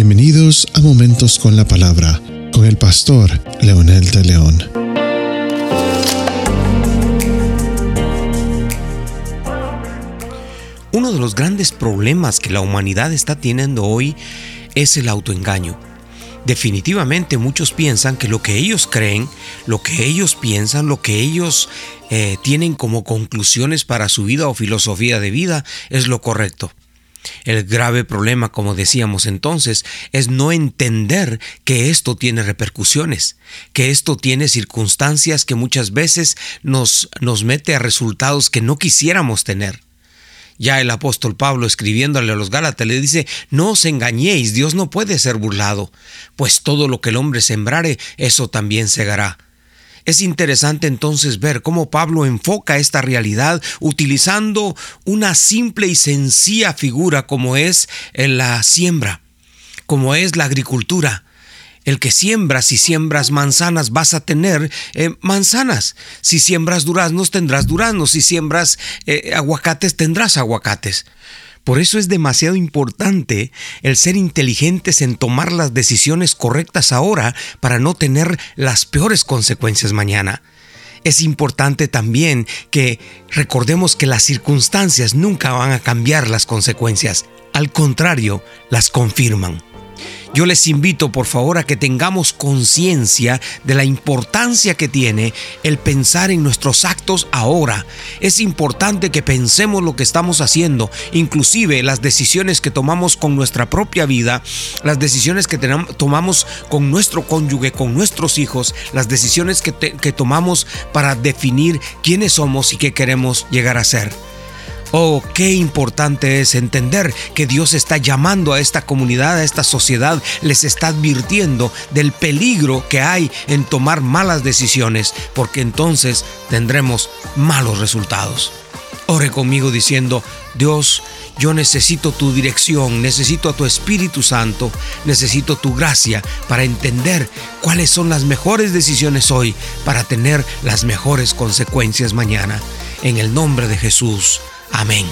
Bienvenidos a Momentos con la Palabra con el pastor Leonel de León. Uno de los grandes problemas que la humanidad está teniendo hoy es el autoengaño. Definitivamente muchos piensan que lo que ellos creen, lo que ellos piensan, lo que ellos eh, tienen como conclusiones para su vida o filosofía de vida es lo correcto. El grave problema, como decíamos entonces, es no entender que esto tiene repercusiones, que esto tiene circunstancias que muchas veces nos, nos mete a resultados que no quisiéramos tener. Ya el apóstol Pablo escribiéndole a los Gálatas le dice, no os engañéis, Dios no puede ser burlado, pues todo lo que el hombre sembrare, eso también segará. Es interesante entonces ver cómo Pablo enfoca esta realidad utilizando una simple y sencilla figura como es la siembra, como es la agricultura. El que siembra, si siembras manzanas, vas a tener eh, manzanas. Si siembras duraznos, tendrás duraznos. Si siembras eh, aguacates, tendrás aguacates. Por eso es demasiado importante el ser inteligentes en tomar las decisiones correctas ahora para no tener las peores consecuencias mañana. Es importante también que recordemos que las circunstancias nunca van a cambiar las consecuencias, al contrario, las confirman. Yo les invito por favor a que tengamos conciencia de la importancia que tiene el pensar en nuestros actos ahora. Es importante que pensemos lo que estamos haciendo, inclusive las decisiones que tomamos con nuestra propia vida, las decisiones que tomamos con nuestro cónyuge, con nuestros hijos, las decisiones que, que tomamos para definir quiénes somos y qué queremos llegar a ser. Oh, qué importante es entender que Dios está llamando a esta comunidad, a esta sociedad, les está advirtiendo del peligro que hay en tomar malas decisiones, porque entonces tendremos malos resultados. Ore conmigo diciendo, Dios, yo necesito tu dirección, necesito a tu Espíritu Santo, necesito tu gracia para entender cuáles son las mejores decisiones hoy para tener las mejores consecuencias mañana. En el nombre de Jesús. Amén.